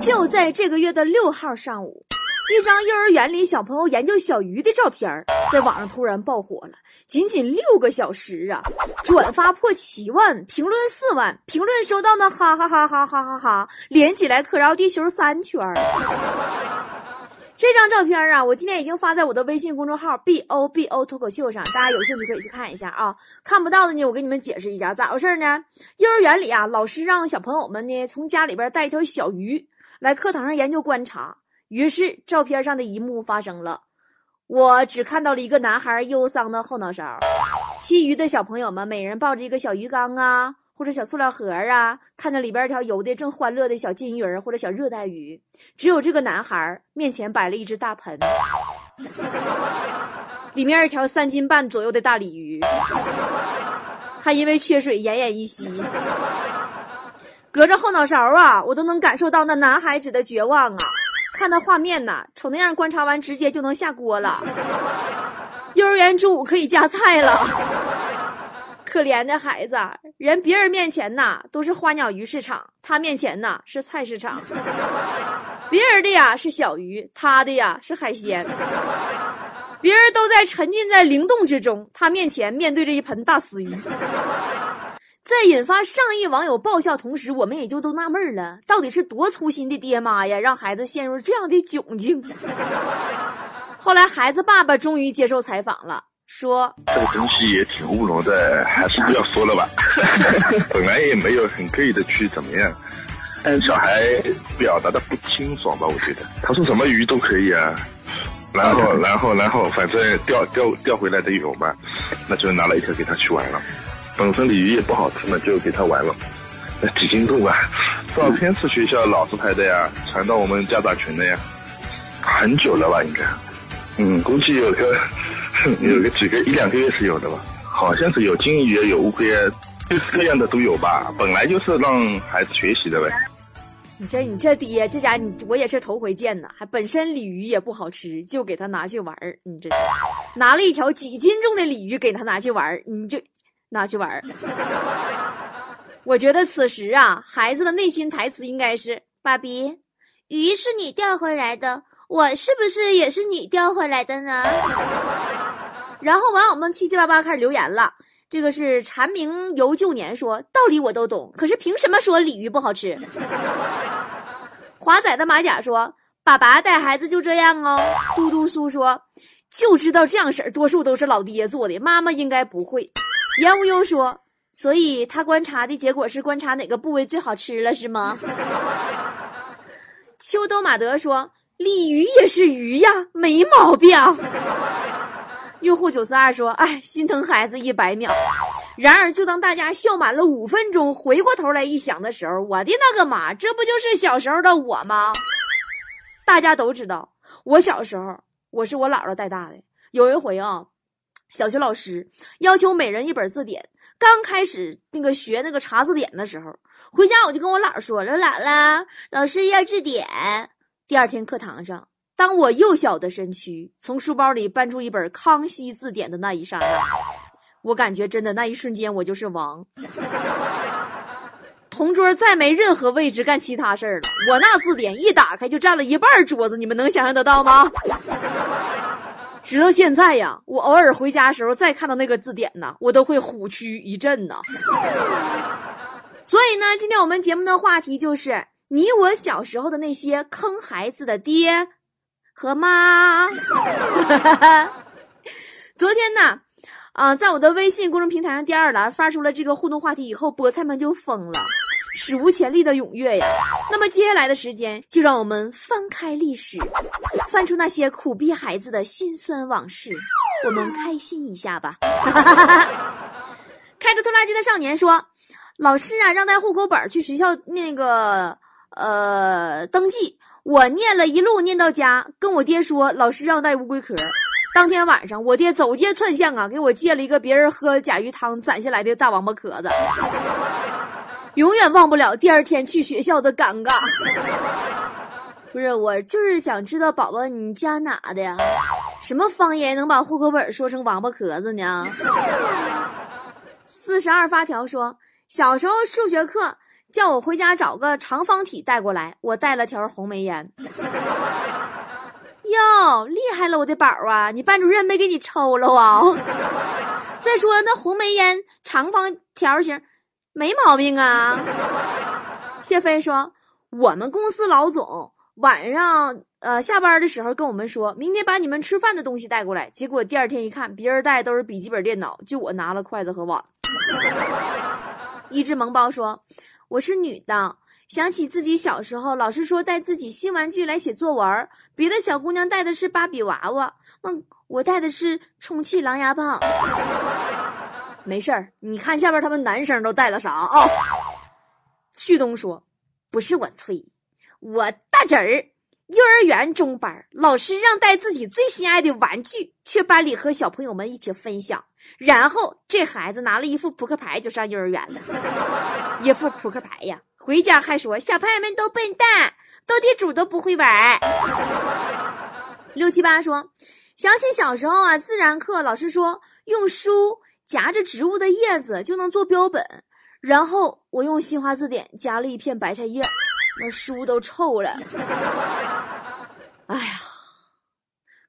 就在这个月的六号上午，一张幼儿园里小朋友研究小鱼的照片在网上突然爆火了。仅仅六个小时啊，转发破七万，评论四万，评论收到那哈哈哈哈哈哈哈，连起来可绕地球三圈这张照片啊，我今天已经发在我的微信公众号 b o b o 脱口秀上，大家有兴趣可以去看一下啊。看不到的呢，我给你们解释一下咋回事呢？幼儿园里啊，老师让小朋友们呢从家里边带一条小鱼来课堂上研究观察，于是照片上的一幕发生了，我只看到了一个男孩忧伤的后脑勺，其余的小朋友们每人抱着一个小鱼缸啊。或者小塑料盒啊，看着里边一条游的正欢乐的小金鱼儿或者小热带鱼，只有这个男孩面前摆了一只大盆，里面一条三斤半左右的大鲤鱼，还因为缺水奄奄一息。隔着后脑勺啊，我都能感受到那男孩子的绝望啊！看那画面呐，瞅那样观察完直接就能下锅了，幼儿园中午可以加菜了。可怜的孩子，人别人面前呐都是花鸟鱼市场，他面前呐是菜市场。别人的呀是小鱼，他的呀是海鲜。别人都在沉浸在灵动之中，他面前面对着一盆大死鱼。在引发上亿网友爆笑同时，我们也就都纳闷了，到底是多粗心的爹妈呀，让孩子陷入这样的窘境。后来，孩子爸爸终于接受采访了。说这个东西也挺乌龙的，还是不要说了吧。本来也没有很刻意的去怎么样，但小孩表达的不清爽吧？我觉得他说什么鱼都可以啊，然后然后然后反正钓钓钓回来的有嘛，那就拿了一条给他去玩了。本身鲤鱼也不好吃嘛，就给他玩了。那几斤重啊？照片是学校老师拍的呀，传到我们家长群的呀，很久了吧？应该，嗯，估计有个。有个几个一两个月是有的吧，好像是有金鱼有乌龟，各式各样的都有吧。本来就是让孩子学习的呗。你这你这爹这家你我也是头回见呢，还本身鲤鱼也不好吃，就给他拿去玩儿。你这拿了一条几斤重的鲤鱼给他拿去玩儿，你就拿去玩儿。我觉得此时啊，孩子的内心台词应该是：爸比，鱼是你钓回来的，我是不是也是你钓回来的呢？然后网友们七七八八开始留言了。这个是蝉鸣游旧年说道理我都懂，可是凭什么说鲤鱼不好吃？华仔的马甲说爸爸带孩子就这样哦。嘟嘟苏说就知道这样式儿，多数都是老爹做的，妈妈应该不会。烟无忧说所以他观察的结果是观察哪个部位最好吃了是吗？秋兜马德说鲤鱼也是鱼呀，没毛病。用户九四二说：“哎，心疼孩子一百秒。”然而，就当大家笑满了五分钟，回过头来一想的时候，我的那个妈，这不就是小时候的我吗？大家都知道，我小时候我是我姥姥带大的。有一回啊，小学老师要求每人一本字典。刚开始那个学那个查字典的时候，回家我就跟我姥说了：“姥姥，老师要字典。”第二天课堂上。当我幼小的身躯从书包里搬出一本《康熙字典》的那一刹那，我感觉真的那一瞬间我就是王。同桌再没任何位置干其他事儿了，我那字典一打开就占了一半桌子，你们能想象得到吗？直到现在呀，我偶尔回家的时候再看到那个字典呢，我都会虎躯一震呐。所以呢，今天我们节目的话题就是你我小时候的那些坑孩子的爹。和妈，昨天呢，啊，在我的微信公众平台上第二栏发出了这个互动话题以后，菠菜们就疯了，史无前例的踊跃呀。那么接下来的时间，就让我们翻开历史，翻出那些苦逼孩子的辛酸往事，我们开心一下吧。开着拖拉机的少年说：“老师啊，让带户口本去学校那个呃登记。”我念了一路念到家，跟我爹说老师让带乌龟壳。当天晚上，我爹走街串巷啊，给我借了一个别人喝甲鱼汤攒下来的大王八壳子，永远忘不了第二天去学校的尴尬。不是，我就是想知道宝宝你家哪的呀？什么方言能把户口本说成王八壳子呢？四十二发条说，小时候数学课。叫我回家找个长方体带过来。我带了条红梅烟。哟，厉害了，我的宝啊！你班主任没给你抽了啊？再说那红梅烟长方条形，没毛病啊。谢飞说，我们公司老总晚上呃下班的时候跟我们说，明天把你们吃饭的东西带过来。结果第二天一看，别人带都是笔记本电脑，就我拿了筷子和碗。一只萌包说，我是女的。想起自己小时候，老师说带自己新玩具来写作文，别的小姑娘带的是芭比娃娃，嗯，我带的是充气狼牙棒。没事儿，你看下边他们男生都带了啥啊？旭东说：“不是我吹，我大侄儿幼儿园中班，老师让带自己最心爱的玩具去班里和小朋友们一起分享，然后这孩子拿了一副扑克牌就上幼儿园了，一副扑克牌呀。”回家还说小朋友们都笨蛋，斗地主都不会玩。六七八说，想起小时候啊，自然课老师说用书夹着植物的叶子就能做标本，然后我用新华字典夹了一片白菜叶，那书都臭了。哎呀，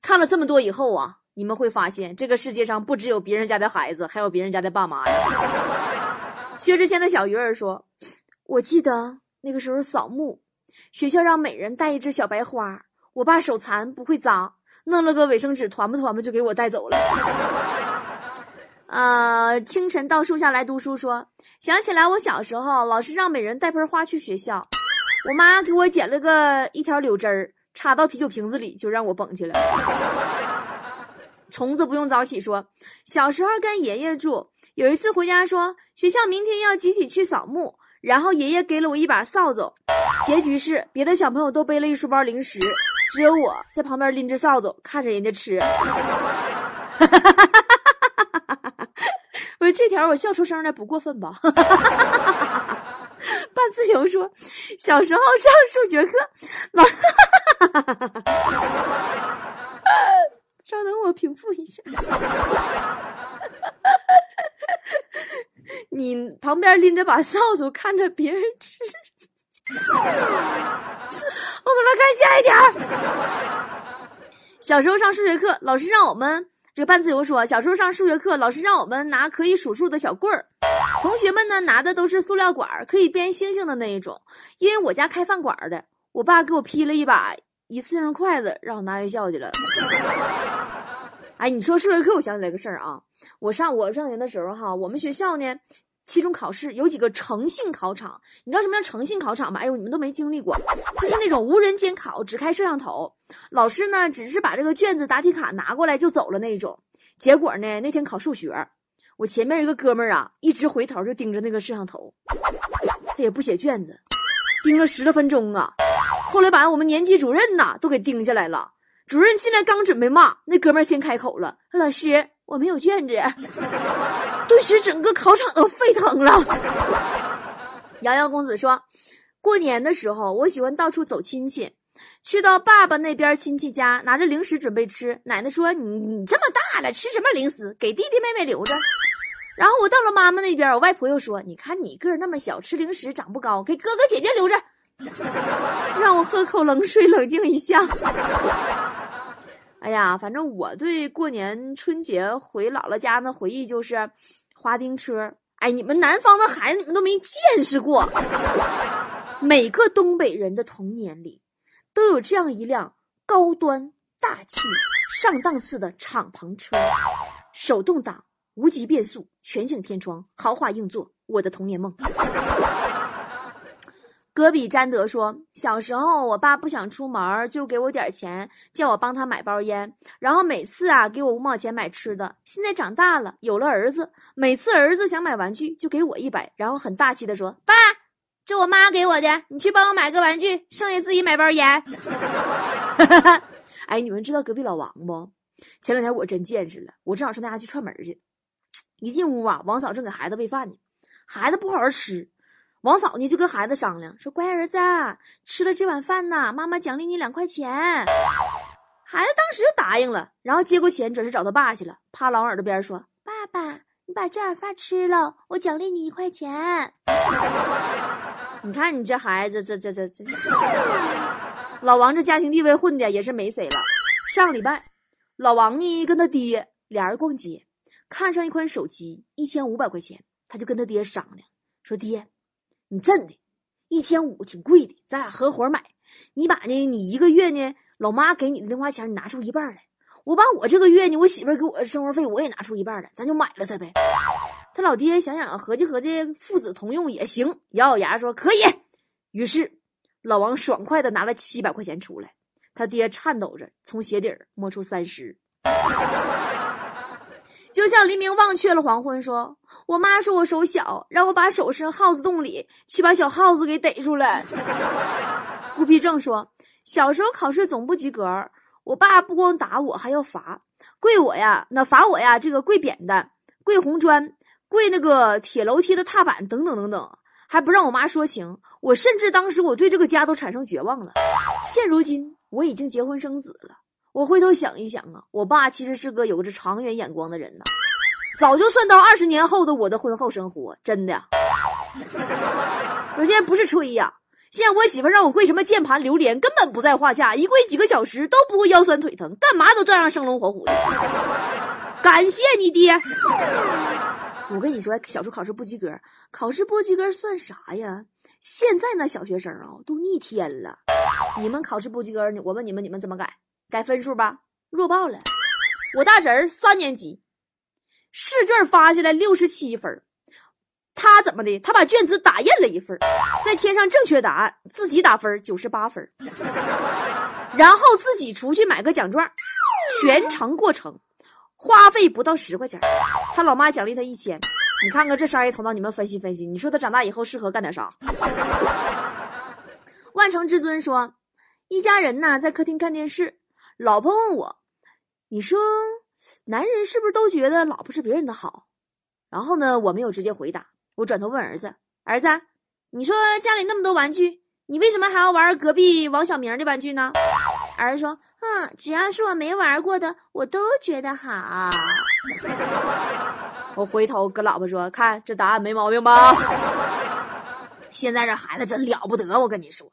看了这么多以后啊，你们会发现这个世界上不只有别人家的孩子，还有别人家的爸妈呀。薛之谦的小鱼儿说。我记得那个时候扫墓，学校让每人带一只小白花。我爸手残不会扎，弄了个卫生纸团吧团吧就给我带走了。呃，清晨到树下来读书，说想起来我小时候，老师让每人带盆花去学校，我妈给我捡了个一条柳枝儿，插到啤酒瓶子里就让我捧去了。虫子不用早起，说小时候跟爷爷住，有一次回家说学校明天要集体去扫墓。然后爷爷给了我一把扫帚，结局是别的小朋友都背了一书包零食，只有我在旁边拎着扫帚看着人家吃。不是这条我笑出声来不过分吧？半自由说，小时候上数学课，老，稍等我平复一下。你旁边拎着把扫帚，看着别人吃。我们来看下一条。小时候上数学课，老师让我们这个半自由说，小时候上数学课，老师让我们拿可以数数的小棍儿，同学们呢拿的都是塑料管，可以编星星的那一种。因为我家开饭馆的，我爸给我批了一把一次性筷子，让我拿学校去了。哎，你说数学课，我想起来个事儿啊。我上我上学的时候哈，我们学校呢，期中考试有几个诚信考场。你知道什么叫诚信考场吗？哎呦，你们都没经历过，就是那种无人监考，只开摄像头，老师呢只是把这个卷子、答题卡拿过来就走了那种。结果呢，那天考数学，我前面一个哥们儿啊，一直回头就盯着那个摄像头，他也不写卷子，盯了十来分钟啊。后来把我们年级主任呐都给盯下来了。主任进来刚准备骂，那哥们儿先开口了：“老师，我没有卷子。”顿时整个考场都沸腾了。瑶瑶公子说：“过年的时候，我喜欢到处走亲戚，去到爸爸那边亲戚家，拿着零食准备吃。奶奶说：‘你你这么大了，吃什么零食？给弟弟妹妹留着。’然后我到了妈妈那边，我外婆又说：‘你看你个儿那么小，吃零食长不高，给哥哥姐姐留着。’让我喝口冷水，冷静一下。”哎呀，反正我对过年春节回姥姥家那回忆就是滑冰车。哎，你们南方的孩子，你们都没见识过。每个东北人的童年里，都有这样一辆高端大气上档次的敞篷车，手动挡，无级变速，全景天窗，豪华硬座，我的童年梦。戈比詹德说：“小时候，我爸不想出门，就给我点钱，叫我帮他买包烟，然后每次啊给我五毛钱买吃的。现在长大了，有了儿子，每次儿子想买玩具，就给我一百，然后很大气的说：‘爸，这我妈给我的，你去帮我买个玩具，剩下自己买包烟。’哎，你们知道隔壁老王不？前两天我真见识了，我正好上他家去串门去，一进屋啊，王嫂正给孩子喂饭呢，孩子不好好吃。”王嫂呢就跟孩子商量说：“乖儿子，吃了这碗饭呐，妈妈奖励你两块钱。”孩子当时就答应了，然后接过钱，转身找他爸去了，趴老耳朵边说：“爸爸，你把这碗饭吃了，我奖励你一块钱。”你看你这孩子，这这这这，老王这家庭地位混的也是没谁了。上个礼拜，老王呢跟他爹俩人逛街，看上一款手机，一千五百块钱，他就跟他爹商量说：“爹，你真的，一千五挺贵的，咱俩合伙买。你把呢，你一个月呢，老妈给你的零花钱，你拿出一半来。我把我这个月呢，我媳妇给我的生活费，我也拿出一半来，咱就买了它呗。”他老爹想想，合计合计，父子同用也行，咬咬牙说可以。于是，老王爽快的拿了七百块钱出来。他爹颤抖着从鞋底摸出三十，就像黎明忘却了黄昏，说：“我妈说我手小，让我把手伸耗子洞里去，把小耗子给逮出来。”孤僻症说：“小时候考试总不及格，我爸不光打我，还要罚，跪我呀，那罚我呀，这个跪扁担，跪红砖。”跪那个铁楼梯的踏板等等等等，还不让我妈说情。我甚至当时我对这个家都产生绝望了。现如今我已经结婚生子了，我回头想一想啊，我爸其实是个有着长远眼光的人呐，早就算到二十年后的我的婚后生活，真的。我现在不是吹呀，现在我媳妇让我跪什么键盘、榴莲根本不在话下，一跪几个小时都不会腰酸腿疼，干嘛都照样生龙活虎的。感谢你爹。我跟你说，小时候考试不及格，考试不及格算啥呀？现在那小学生啊，都逆天了。你们考试不及格，我问你们，你们怎么改？改分数吧？弱爆了。我大侄儿三年级，试卷发下来六十七分，他怎么的？他把卷子打印了一份，再添上正确答案，自己打分九十八分，然后自己出去买个奖状，全程过程。花费不到十块钱，他老妈奖励他一千。你看看这商业头脑，你们分析分析。你说他长大以后适合干点啥？万城至尊说，一家人呐在客厅看电视，老婆问我，你说男人是不是都觉得老婆是别人的好？然后呢，我没有直接回答，我转头问儿子，儿子，你说家里那么多玩具，你为什么还要玩隔壁王小明的玩具呢？儿子说：“哼，只要是我没玩过的，我都觉得好。”我回头跟老婆说：“看这答案没毛病吧？” 现在这孩子真了不得，我跟你说。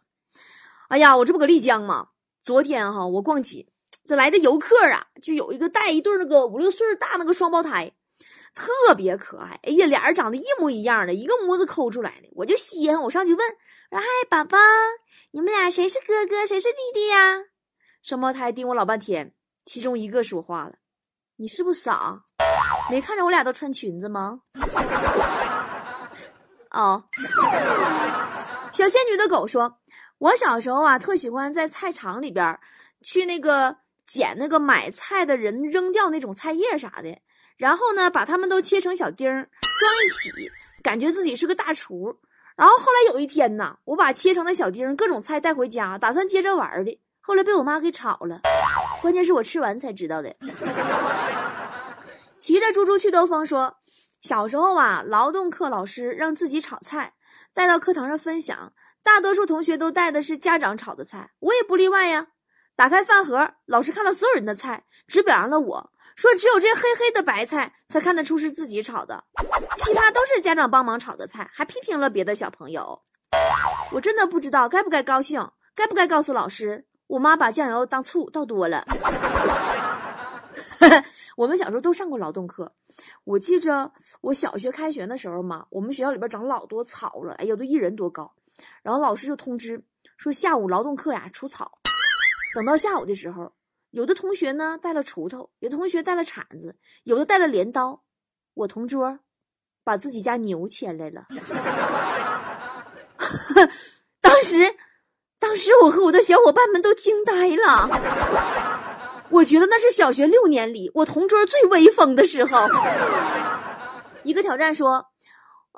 哎呀，我这不搁丽江吗？昨天哈，我逛街，这来这游客啊，就有一个带一对那个五六岁大那个双胞胎，特别可爱。哎呀，俩人长得一模一样的，一个模子抠出来的，我就稀罕，我上去问：“说嗨，宝宝，你们俩谁是哥哥，谁是弟弟呀？”双胞胎盯我老半天，其中一个说话了：“你是不是傻？没看着我俩都穿裙子吗？”哦，小仙女的狗说：“我小时候啊，特喜欢在菜场里边去那个捡那个买菜的人扔掉那种菜叶啥的，然后呢，把它们都切成小丁儿装一起，感觉自己是个大厨。然后后来有一天呢，我把切成的小丁各种菜带回家，打算接着玩的。”后来被我妈给炒了，关键是我吃完才知道的。骑着猪猪去兜风说，小时候啊，劳动课老师让自己炒菜，带到课堂上分享，大多数同学都带的是家长炒的菜，我也不例外呀。打开饭盒，老师看了所有人的菜，只表扬了我说，只有这黑黑的白菜才看得出是自己炒的，其他都是家长帮忙炒的菜，还批评了别的小朋友。我真的不知道该不该高兴，该不该告诉老师。我妈把酱油当醋倒多了。我们小时候都上过劳动课，我记着我小学开学的时候嘛，我们学校里边长老多草了，哎呦，都一人多高。然后老师就通知说下午劳动课呀除草。等到下午的时候，有的同学呢带了锄头，有的同学带了铲子，有的带了镰刀。我同桌把自己家牛牵来了。当时。当时我和我的小伙伴们都惊呆了，我觉得那是小学六年里我同桌最威风的时候。一个挑战说：“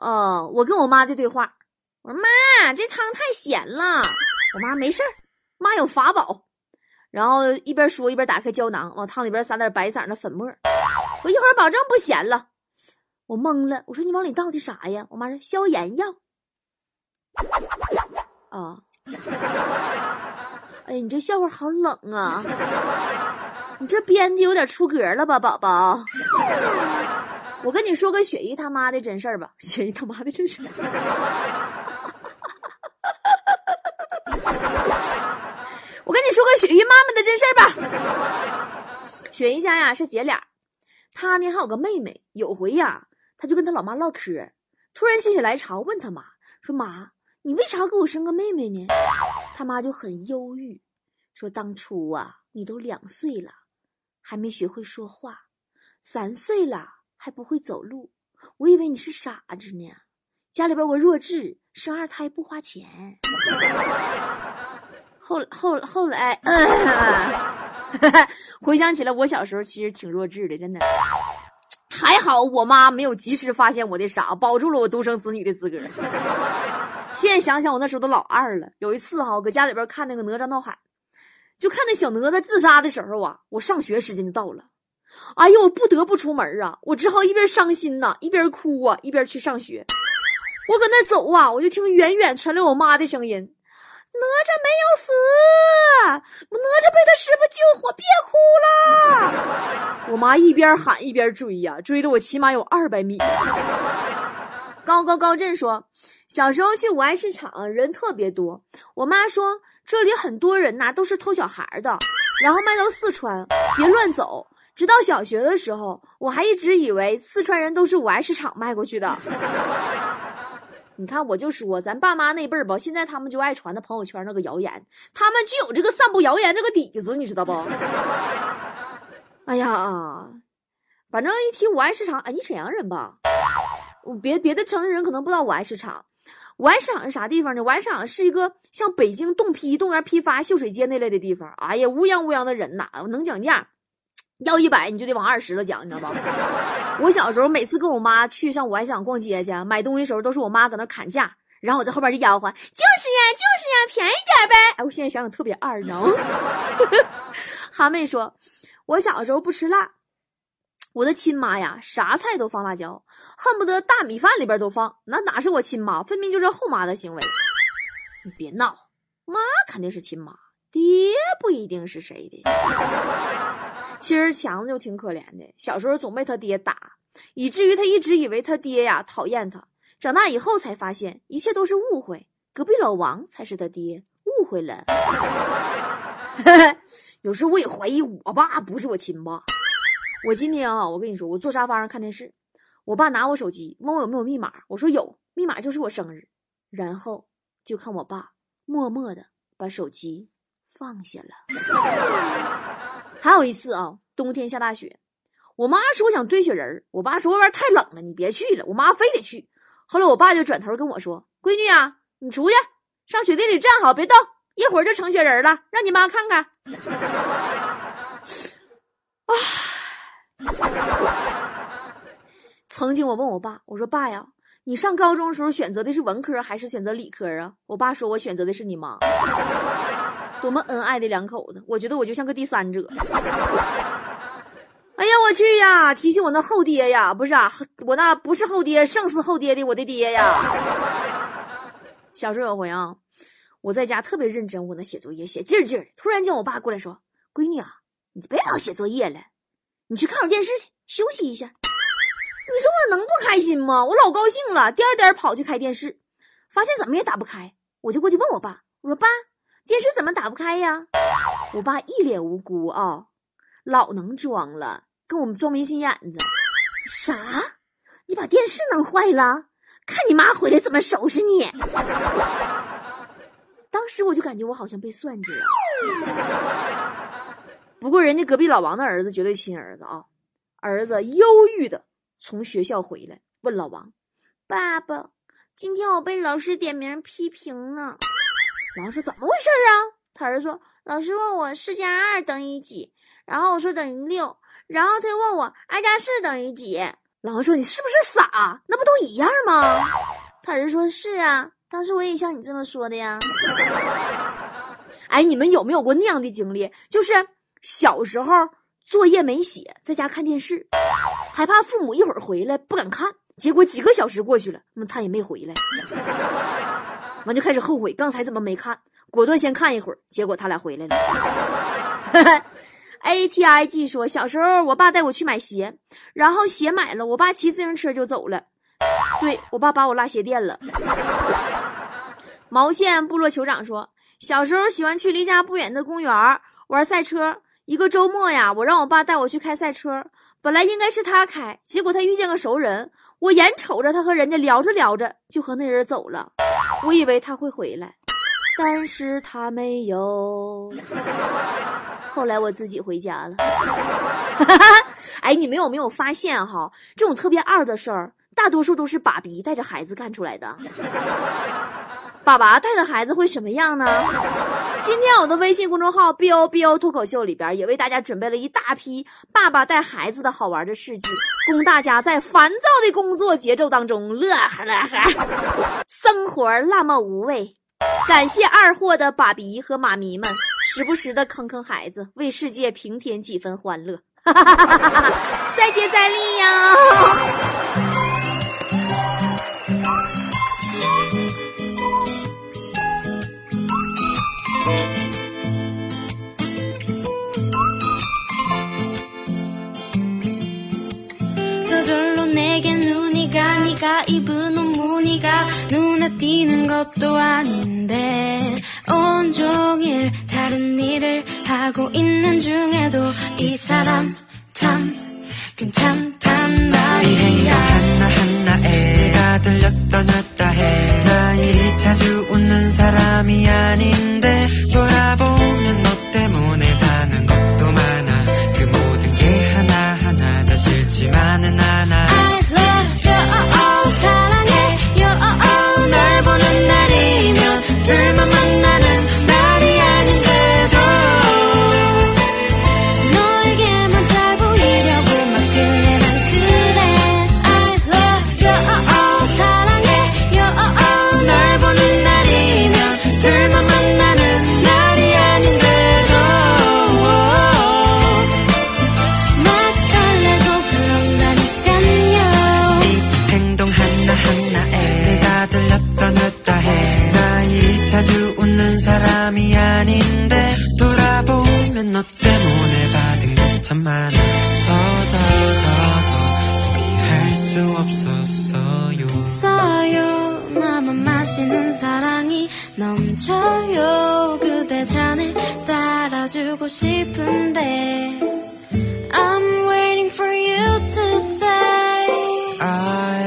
呃，我跟我妈的对话，我说妈，这汤太咸了。”我妈没事儿，妈有法宝。然后一边说一边打开胶囊，往汤里边撒点白色的粉末。我一会儿保证不咸了。我懵了，我说你往里倒的啥呀？我妈说消炎药。啊。哎，你这笑话好冷啊！你这编的有点出格了吧，宝宝？我跟你说个雪姨他妈的真事儿吧，雪姨他妈的真事儿。他们的真事儿吧。雪姨家呀是姐俩，她呢还有个妹妹。有回呀，她就跟她老妈唠嗑，突然心血来潮问她妈说：“妈，你为啥给我生个妹妹呢？”她妈就很忧郁，说：“当初啊，你都两岁了，还没学会说话，三岁了还不会走路，我以为你是傻子呢。家里边我弱智，生二胎不花钱。”后后后来，回想起来，我小时候其实挺弱智的，真的。还好我妈没有及时发现我的傻，保住了我独生子女的资格。现在想想，我那时候都老二了。有一次哈，我搁家里边看那个哪吒闹海，就看那小哪吒自杀的时候啊，我上学时间就到了。哎呦，我不得不出门啊，我只好一边伤心呐，一边哭啊，一边去上学。我搁那走啊，我就听远远传来我妈的声音。哪吒没有死，哪吒被他师傅救活，别哭了。我妈一边喊一边追呀，追了我起码有二百米。高高高振说，小时候去五爱市场人特别多，我妈说这里很多人呐都是偷小孩的，然后卖到四川，别乱走。直到小学的时候，我还一直以为四川人都是五爱市场卖过去的。你看，我就说咱爸妈那辈儿吧，现在他们就爱传的朋友圈那个谣言，他们就有这个散布谣言这个底子，你知道不？哎呀，反正一提五爱市场，哎，你沈阳人吧？别别的城市人可能不知道五爱市场，五爱市场是啥地方呢？五爱市场是一个像北京动批、动员批发、秀水街那类的地方。哎呀，乌泱乌泱的人呐，能讲价。要一百你就得往二十了讲，你知道吧？我小时候每次跟我妈去上五爱市场逛街去买东西时候，都是我妈搁那砍价，然后我在后边就吆喝：“就是呀，就是呀，便宜点呗！”哎，我现在想想特别二，你知道吗？哈妹说，我小时候不吃辣，我的亲妈呀，啥菜都放辣椒，恨不得大米饭里边都放，那哪是我亲妈，分明就是后妈的行为。你别闹，妈肯定是亲妈，爹不一定是谁的。其实强子就挺可怜的，小时候总被他爹打，以至于他一直以为他爹呀讨厌他。长大以后才发现一切都是误会，隔壁老王才是他爹，误会了。有时候我也怀疑我爸不是我亲爸。我今天啊，我跟你说，我坐沙发上看电视，我爸拿我手机问我有没有密码，我说有，密码就是我生日。然后就看我爸默默的把手机放下了。还有一次啊，冬天下大雪，我妈说想堆雪人我爸说外边太冷了，你别去了。我妈非得去，后来我爸就转头跟我说：“闺女啊，你出去上雪地里站好，别动，一会儿就成雪人了，让你妈看看。”啊！曾经我问我爸，我说爸呀，你上高中时候选择的是文科还是选择理科啊？我爸说我选择的是你妈。多么恩爱的两口子，我觉得我就像个第三者。哎呀，我去呀！提醒我那后爹呀，不是啊，我那不是后爹，胜似后爹的我的爹呀。小时候有回啊，我在家特别认真，我那写作业写劲劲的，突然间我爸过来说：“闺女啊，你就别老写作业了，你去看会电视去，休息一下。”你说我能不开心吗？我老高兴了，颠颠跑去开电视，发现怎么也打不开，我就过去问我爸，我说爸。电视怎么打不开呀？我爸一脸无辜啊，老能装了，跟我们装没心眼子。啥？你把电视弄坏了？看你妈回来怎么收拾你！当时我就感觉我好像被算计了。不过人家隔壁老王的儿子绝对亲儿子啊！儿子忧郁的从学校回来，问老王：“爸爸，今天我被老师点名批评呢。”老王说：“怎么回事啊？”他儿子说：“老师问我四加二等于几，然后我说等于六，然后他又问我二加四等于几。”老师说：“你是不是傻？那不都一样吗？”他儿子说：“是啊，当时我也像你这么说的呀。”哎，你们有没有过那样的经历？就是小时候作业没写，在家看电视，害怕父母一会儿回来不敢看，结果几个小时过去了，那他也没回来。完就开始后悔，刚才怎么没看？果断先看一会儿，结果他俩回来了。A T I G 说，小时候我爸带我去买鞋，然后鞋买了，我爸骑自行车就走了。对我爸把我拉鞋店了。毛线部落酋长说，小时候喜欢去离家不远的公园玩赛车。一个周末呀，我让我爸带我去开赛车，本来应该是他开，结果他遇见个熟人，我眼瞅着他和人家聊着聊着就和那人走了，我以为他会回来，但是他没有。后来我自己回家了。哎，你们有没有发现哈，这种特别二的事儿，大多数都是爸比带着孩子干出来的。爸爸带着孩子会什么样呢？今天我的微信公众号 “b o b o” 脱口秀”里边也为大家准备了一大批爸爸带孩子的好玩的事迹，供大家在烦躁的工作节奏当中乐呵乐呵，生活那么无味。感谢二货的爸比和妈咪们，时不时的坑坑孩子，为世界平添几分欢乐。再接再厉呀！입은 옷 무늬가 눈에 띄는 것도 아닌데 온종일 다른 일을 하고 있는 중에도 이 사람 참 괜찮단 말이야. 하나하나에 다 들렸다 놨다 해나 이리 자주 웃는 사람이 아닌 넘쳐요 그대 잔을 따라주고 싶은데 I'm waiting for you to say I